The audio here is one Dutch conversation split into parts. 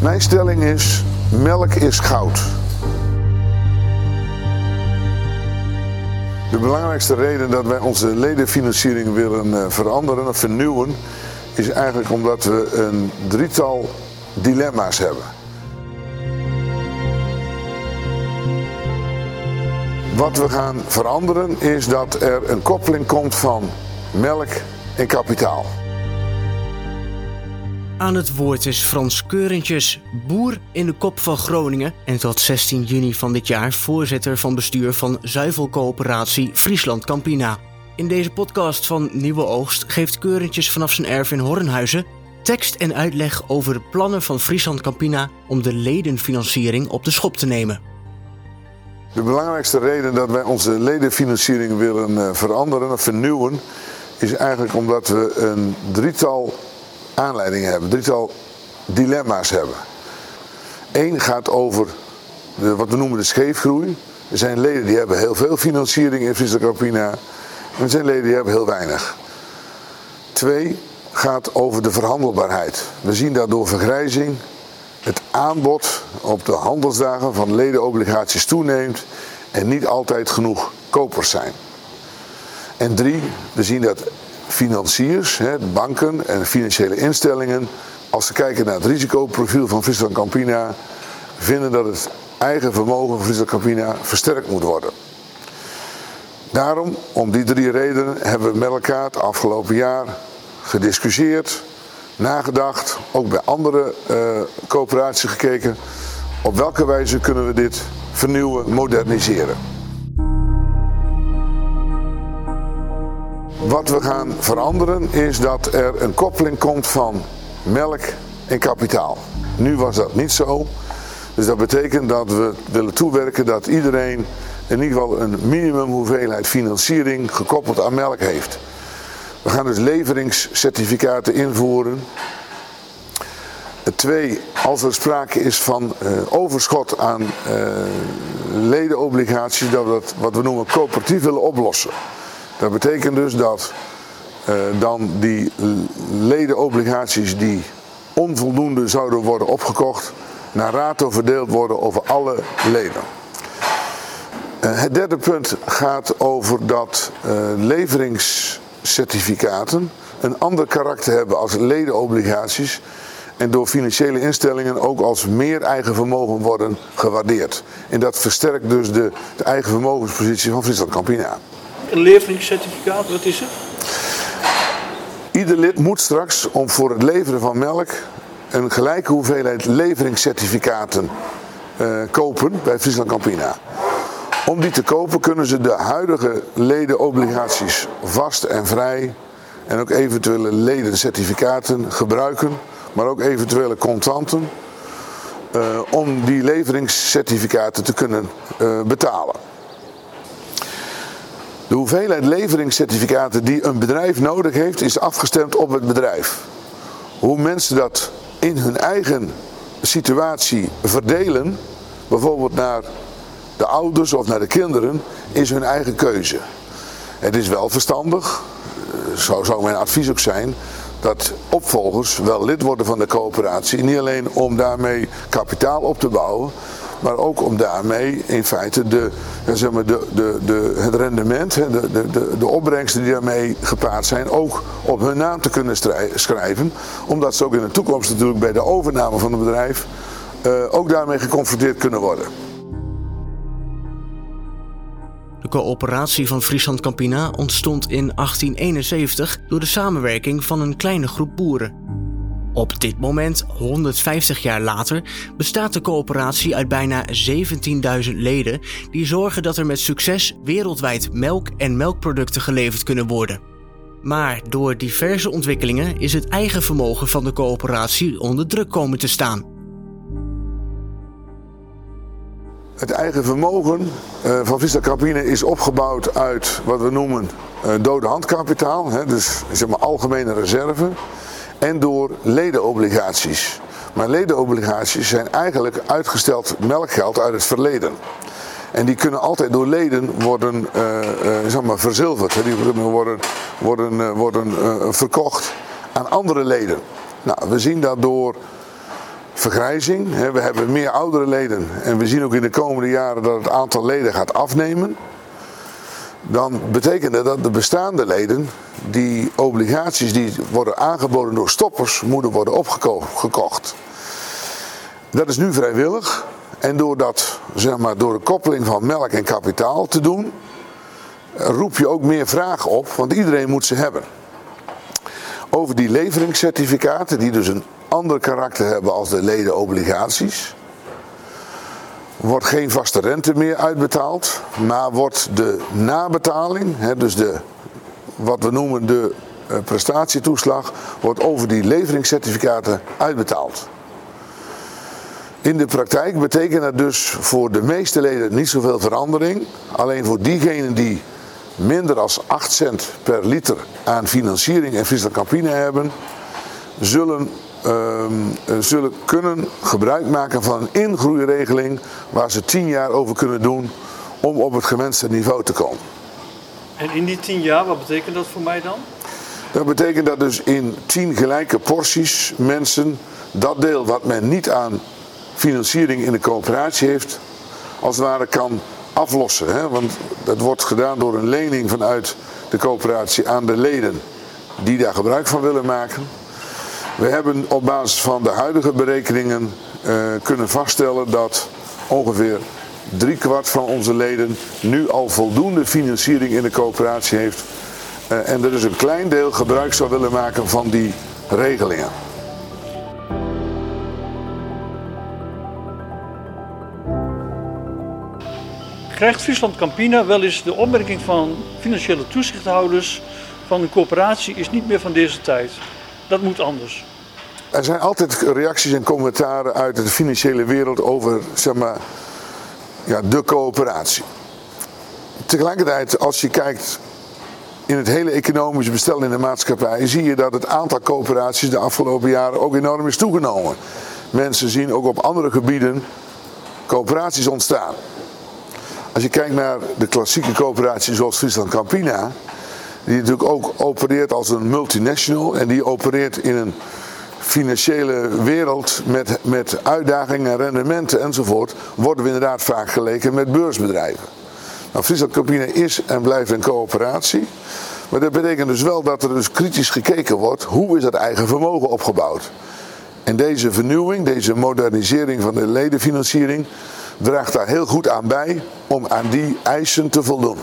Mijn stelling is: melk is goud. De belangrijkste reden dat wij onze ledenfinanciering willen eh, veranderen of vernieuwen, is eigenlijk omdat we een drietal dilemma's hebben. Wat we gaan veranderen is dat er een koppeling komt van melk en kapitaal. Aan het woord is Frans Keurentjes, boer in de kop van Groningen en tot 16 juni van dit jaar voorzitter van bestuur van zuivelcoöperatie Friesland Campina. In deze podcast van Nieuwe Oogst geeft Keurentjes vanaf zijn erf in Hornhuizen tekst en uitleg over de plannen van Friesland Campina om de ledenfinanciering op de schop te nemen. De belangrijkste reden dat wij onze ledenfinanciering willen eh, veranderen of vernieuwen, is eigenlijk omdat we een drietal aanleidingen hebben, drietal dilemma's hebben. Eén gaat over wat we noemen de scheefgroei. Er zijn leden die hebben heel veel financiering in Friesland Campina. En er zijn leden die hebben heel weinig. Twee gaat over de verhandelbaarheid. We zien dat door vergrijzing het aanbod op de handelsdagen van ledenobligaties toeneemt en niet altijd genoeg kopers zijn. En drie, we zien dat financiers, banken en financiële instellingen, als ze kijken naar het risicoprofiel van Friesland Campina, vinden dat het eigen vermogen van Friesland Campina versterkt moet worden. Daarom, om die drie redenen, hebben we met elkaar het afgelopen jaar gediscussieerd, nagedacht, ook bij andere uh, coöperaties gekeken. Op welke wijze kunnen we dit vernieuwen, moderniseren? Wat we gaan veranderen is dat er een koppeling komt van melk en kapitaal. Nu was dat niet zo. Dus dat betekent dat we willen toewerken dat iedereen in ieder geval een minimum hoeveelheid financiering gekoppeld aan melk heeft. We gaan dus leveringscertificaten invoeren. Twee, als er sprake is van uh, overschot aan uh, ledenobligaties, dat we dat wat we noemen coöperatief willen oplossen. Dat betekent dus dat uh, dan die ledenobligaties die onvoldoende zouden worden opgekocht, naar rato verdeeld worden over alle leden. Uh, het derde punt gaat over dat uh, leveringscertificaten een ander karakter hebben als ledenobligaties en door financiële instellingen ook als meer eigen vermogen worden gewaardeerd. En dat versterkt dus de, de eigen vermogenspositie van Friesland Campina. Een leveringscertificaat, wat is het? Ieder lid moet straks om voor het leveren van melk een gelijke hoeveelheid leveringscertificaten uh, kopen bij Friesland Campina. Om die te kopen kunnen ze de huidige ledenobligaties vast en vrij en ook eventuele ledencertificaten gebruiken, maar ook eventuele contanten, uh, om die leveringscertificaten te kunnen uh, betalen. De hoeveelheid leveringscertificaten die een bedrijf nodig heeft, is afgestemd op het bedrijf. Hoe mensen dat in hun eigen situatie verdelen, bijvoorbeeld naar de ouders of naar de kinderen, is hun eigen keuze. Het is wel verstandig, zo zou mijn advies ook zijn, dat opvolgers wel lid worden van de coöperatie. Niet alleen om daarmee kapitaal op te bouwen, maar ook om daarmee in feite de, zeg maar de, de, de, het rendement, de, de, de, de opbrengsten die daarmee gepaard zijn, ook op hun naam te kunnen schrijven. Omdat ze ook in de toekomst natuurlijk bij de overname van het bedrijf uh, ook daarmee geconfronteerd kunnen worden. De coöperatie van Friesland Campina ontstond in 1871 door de samenwerking van een kleine groep boeren. Op dit moment, 150 jaar later, bestaat de coöperatie uit bijna 17.000 leden die zorgen dat er met succes wereldwijd melk en melkproducten geleverd kunnen worden. Maar door diverse ontwikkelingen is het eigen vermogen van de coöperatie onder druk komen te staan. Het eigen vermogen uh, van Vista is opgebouwd uit wat we noemen uh, dode handkapitaal, dus zeg maar algemene reserve en door ledenobligaties. Maar ledenobligaties zijn eigenlijk uitgesteld melkgeld uit het verleden. En die kunnen altijd door leden worden uh, uh, zeg maar verzilverd. Hè. Die worden, worden, uh, worden verkocht aan andere leden. Nou, we zien dat door vergrijzing. We hebben meer oudere leden en we zien ook in de komende jaren dat het aantal leden gaat afnemen. Dan betekent dat de bestaande leden, die obligaties die worden aangeboden door stoppers, moeten worden opgekocht. Dat is nu vrijwillig. En door, dat, zeg maar, door de koppeling van melk en kapitaal te doen, roep je ook meer vragen op, want iedereen moet ze hebben. Over die leveringscertificaten, die dus een ander karakter hebben als de ledenobligaties, wordt geen vaste rente meer uitbetaald, maar wordt de nabetaling, dus de, wat we noemen de eh, prestatietoeslag, wordt over die leveringscertificaten uitbetaald. In de praktijk betekent dat dus voor de meeste leden niet zoveel verandering. Alleen voor diegenen die minder dan 8 cent per liter aan financiering en Friesland Campina hebben, zullen, uh, zullen kunnen gebruik maken van een ingroeiregeling waar ze 10 jaar over kunnen doen om op het gewenste niveau te komen. En in die 10 jaar, wat betekent dat voor mij dan? Dat betekent dat dus in 10 gelijke porties mensen dat deel wat men niet aan financiering in de coöperatie heeft, als het ware kan aflossen. Hè? Want dat wordt gedaan door een lening vanuit de coöperatie aan de leden die daar gebruik van willen maken. We hebben op basis van de huidige berekeningen uh, kunnen vaststellen dat ongeveer driekwart van onze leden nu al voldoende financiering in de coöperatie heeft. Uh, en er dus een klein deel gebruik zou willen maken van die regelingen. krijgt Friesland Campina wel eens de opmerking van financiële toezichthouders van een coöperatie is niet meer van deze tijd. Dat moet anders. Er zijn altijd reacties en commentaren uit de financiële wereld over zeg maar, ja, de coöperatie. Tegelijkertijd, als je kijkt in het hele economische bestel in de maatschappij, zie je dat het aantal coöperaties de afgelopen jaren ook enorm is toegenomen. Mensen zien ook op andere gebieden coöperaties ontstaan. Als je kijkt naar de klassieke coöperatie zoals Friesland Campina, die natuurlijk ook opereert als een multinational en die opereert in een financiële wereld met, met uitdagingen en rendementen enzovoort, worden we inderdaad vaak geleken met beursbedrijven. Nou, Friesland Campina is en blijft een coöperatie. Maar dat betekent dus wel dat er dus kritisch gekeken wordt, hoe is dat eigen vermogen opgebouwd? En deze vernieuwing, deze modernisering van de ledenfinanciering, draagt daar heel goed aan bij om aan die eisen te voldoen.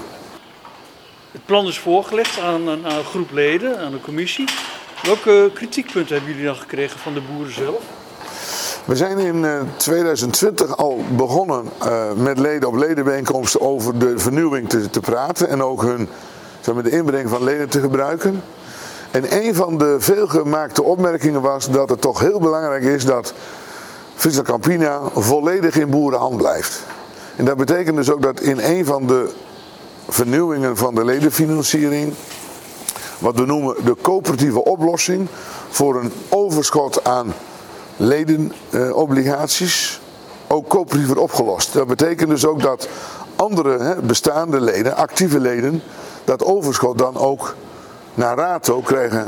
Het plan is voorgelegd aan, een groep leden, aan de commissie. Welke kritiekpunten hebben jullie dan gekregen van de boeren zelf? We zijn in 2020 eh, al begonnen uh, met leden op ledenbijeenkomsten over de vernieuwing te, te praten en ook hun zeg maar, de inbreng van leden te gebruiken. En een van de veelgemaakte opmerkingen was dat het toch heel belangrijk is dat Friesland Campina volledig in boerenhand blijft. En dat betekent dus ook dat in een van de vernieuwingen van de ledenfinanciering, wat we noemen de coöperatieve oplossing voor een overschot aan ledenobligaties, ook coöperatief opgelost. Dat betekent dus ook dat andere hè, bestaande leden, actieve leden, dat overschot dan ook naar rato krijgen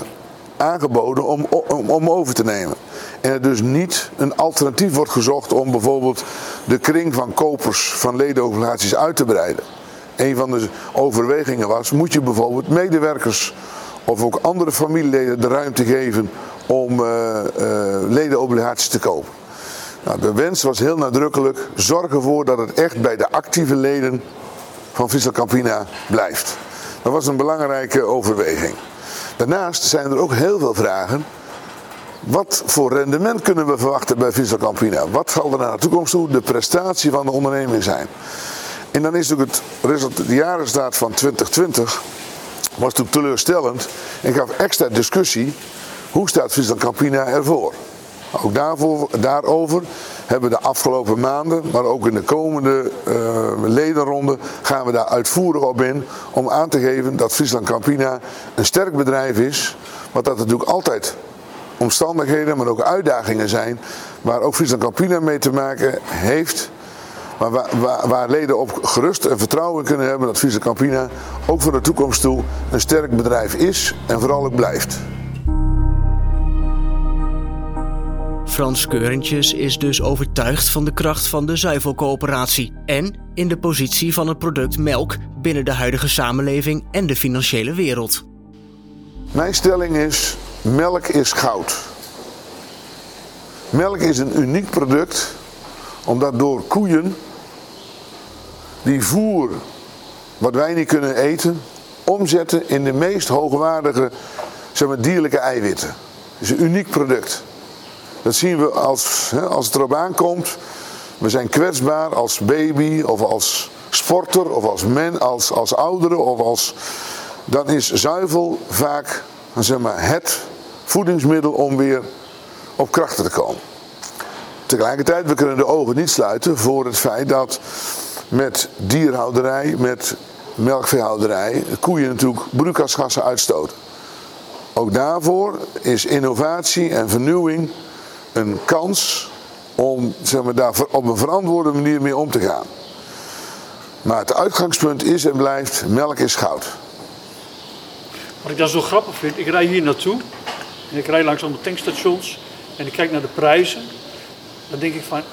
aangeboden om, om, om over te nemen. En er dus niet een alternatief wordt gezocht om bijvoorbeeld de kring van kopers van ledenobligaties uit te breiden. Een van de overwegingen was, moet je bijvoorbeeld medewerkers of ook andere familieleden de ruimte geven om uh, ledenobligaties te kopen. Nou, de wens was heel nadrukkelijk, zorg ervoor dat het echt bij de actieve leden van Friesland Campina blijft. Dat was een belangrijke overweging. Daarnaast zijn er ook heel veel vragen. Wat voor rendement kunnen we verwachten bij Visa Campina? Wat zal er naar de toekomst toe de prestatie van de onderneming zijn? En dan is natuurlijk het de jarenstaat van 2020 was natuurlijk teleurstellend en gaf extra discussie. Hoe staat Friesland Campina ervoor? Ook daarvoor, daarover hebben we de afgelopen maanden, maar ook in de komende uh, ledenronde, gaan we daar uitvoerig op in. Om aan te geven dat Friesland Campina een sterk bedrijf is. Maar dat er natuurlijk altijd omstandigheden, maar ook uitdagingen zijn. Waar ook Friesland Campina mee te maken heeft. Maar waar, waar, waar, leden op gerust en vertrouwen kunnen hebben dat Friesland Campina ook voor de toekomst toe een sterk bedrijf is en vooral ook blijft. Frans Keurentjes is dus overtuigd van de kracht van de zuivelcoöperatie en in de positie van het product melk binnen de huidige samenleving en de financiële wereld. Mijn stelling is: melk is goud. Melk is een uniek product omdat door koeien die voer wat wij niet kunnen eten, omzetten in de meest hoogwaardige zeg maar, dierlijke eiwitten. Het is een uniek product. Dat zien we als, als het erop aankomt. We zijn kwetsbaar als baby of als sporter of als men, als, als ouderen of als... Dan is zuivel vaak zeg maar, het voedingsmiddel om weer op krachten te komen. Tegelijkertijd, we kunnen de ogen niet sluiten voor het feit dat met dierhouderij, met melkveehouderij, koeien natuurlijk broeikasgassen uitstoten. Ook daarvoor is innovatie en vernieuwing een kans om zeg maar, daar op een verantwoorde manier mee om te gaan. Maar het uitgangspunt is en blijft, melk is goud. Wat ik dan zo grappig vind, ik rij hier naartoe en ik rij langs allemaal tankstations en ik kijk naar de prijzen. Dan denk ik van, een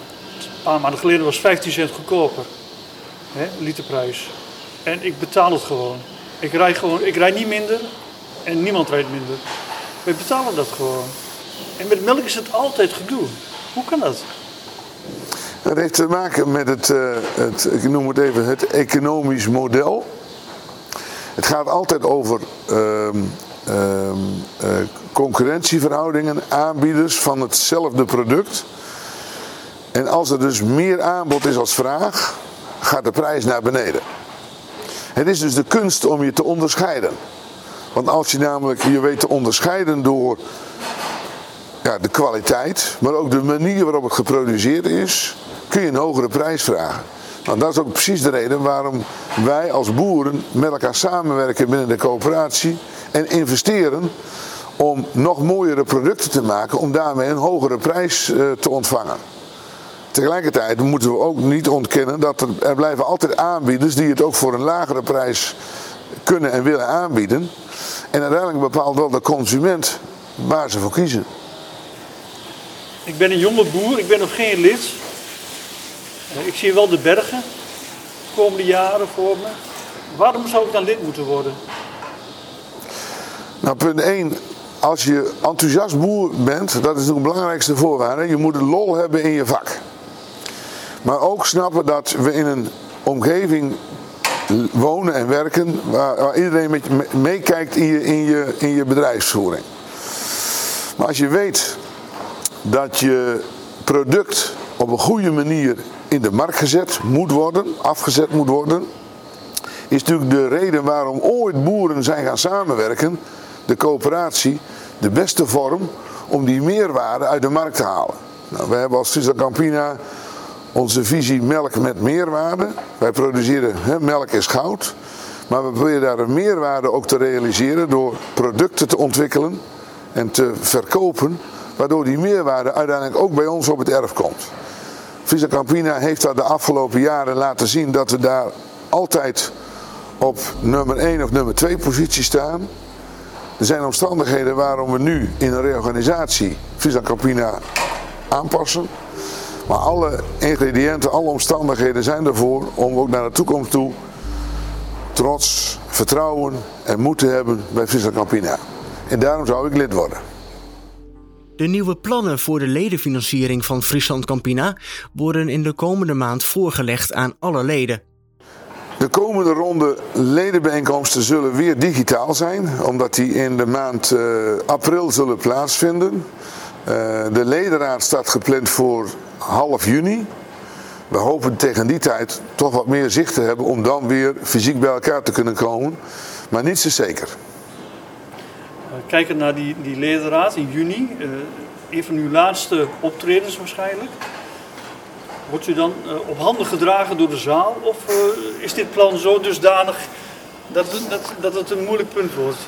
paar maanden geleden was 15 cent goedkoper, hè, literprijs. En ik betaal het gewoon. Ik rij, gewoon, ik rij niet minder en niemand rijdt minder. We betalen dat gewoon. En met melk is het altijd gedoe. Hoe kan dat? Dat heeft te maken met het, uh, het, ik noem het even, het economisch model. Het gaat altijd over uh, uh, concurrentieverhoudingen, aanbieders van hetzelfde product. En als er dus meer aanbod is als vraag, gaat de prijs naar beneden. Het is dus de kunst om je te onderscheiden. Want als je namelijk je weet te onderscheiden door ja, de kwaliteit, maar ook de manier waarop het geproduceerd is, kun je een hogere prijs vragen. Nou, dat is ook precies de reden waarom wij als boeren met elkaar samenwerken binnen de coöperatie en investeren om nog mooiere producten te maken, om daarmee een hogere prijs uh, te ontvangen. Tegelijkertijd moeten we ook niet ontkennen dat er, er blijven altijd aanbieders die het ook voor een lagere prijs kunnen en willen aanbieden. En uiteindelijk bepaalt wel de consument waar ze voor kiezen. Ik ben een jonge boer, ik ben nog geen lid. Eh, ik zie wel de bergen de komende jaren voor me. Waarom zou ik dan lid moeten worden? Nou, punt 1. Als je enthousiast boer bent, dat is de belangrijkste voorwaarde. Je moet een lol hebben in je vak. Maar ook snappen dat we in een omgeving wonen en werken waar, iedereen met meekijkt in je, in, je, in je bedrijfsvoering. Maar als je weet dat je product op een goede manier in de markt gezet moet worden, afgezet moet worden, is natuurlijk de reden waarom ooit boeren zijn gaan samenwerken, de coöperatie, de beste vorm om die meerwaarde uit de markt te halen. Nou, we hebben als Friesland Campina onze visie melk met meerwaarde. Wij produceren hè, melk is goud. Maar we proberen daar een meerwaarde ook te realiseren door producten te ontwikkelen en te verkopen. Waardoor die meerwaarde uiteindelijk ook bij ons op het erf komt. Visa Campina heeft dat de afgelopen jaren laten zien dat we daar altijd op nummer 1 of nummer 2 positie staan. Er zijn omstandigheden waarom we nu in een reorganisatie Visa Campina aanpassen. Maar alle ingrediënten, alle omstandigheden zijn ervoor om ook naar de toekomst toe trots, vertrouwen en moed te hebben bij Friesland Campina. En daarom zou ik lid worden. De nieuwe plannen voor de ledenfinanciering van Friesland Campina worden in de komende maand voorgelegd aan alle leden. De komende ronde ledenbijeenkomsten zullen weer digitaal zijn, omdat die in de maand uh, april zullen plaatsvinden. Uh, de ledenraad staat gepland voor half juni. We hopen tegen die tijd toch wat meer zicht te hebben om dan weer fysiek bij elkaar te kunnen komen. Maar niet zo zeker. Kijken naar die, die ledenraad in juni, uh, een van uw laatste optredens waarschijnlijk. Wordt u dan uh, op handen gedragen door de zaal of is dit plan zo dusdanig dat, dat, dat het een moeilijk punt wordt?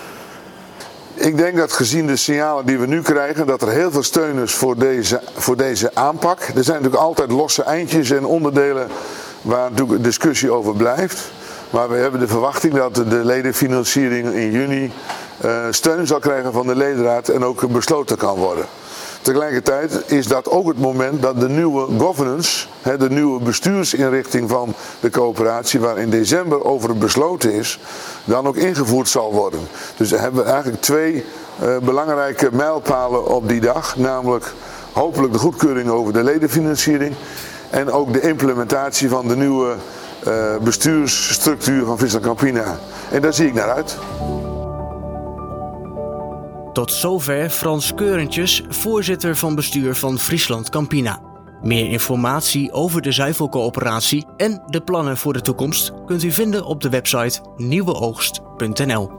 Ik denk dat gezien de signalen die we nu krijgen, dat er heel veel steun is voor deze, voor deze aanpak. Er zijn natuurlijk altijd losse eindjes en onderdelen waar natuurlijk discussie over blijft. Maar we hebben de verwachting dat de ledenfinanciering in juni eh, steun zal krijgen van de ledenraad en ook besloten kan worden. Tegelijkertijd is dat ook het moment dat de nieuwe governance, de nieuwe bestuursinrichting van de coöperatie, waar in december over besloten is, dan ook ingevoerd zal worden. Dus we hebben eigenlijk twee uh, belangrijke mijlpalen op die dag, namelijk hopelijk de goedkeuring over de ledenfinanciering en ook de implementatie van de nieuwe uh, bestuursstructuur van Friesland Campina. En daar zie ik naar uit. Tot zover Frans Keurentjes, voorzitter van bestuur van Friesland Campina. Meer informatie over de zuivelcoöperatie en de plannen voor de toekomst kunt u vinden op de website nieuweoogst.nl.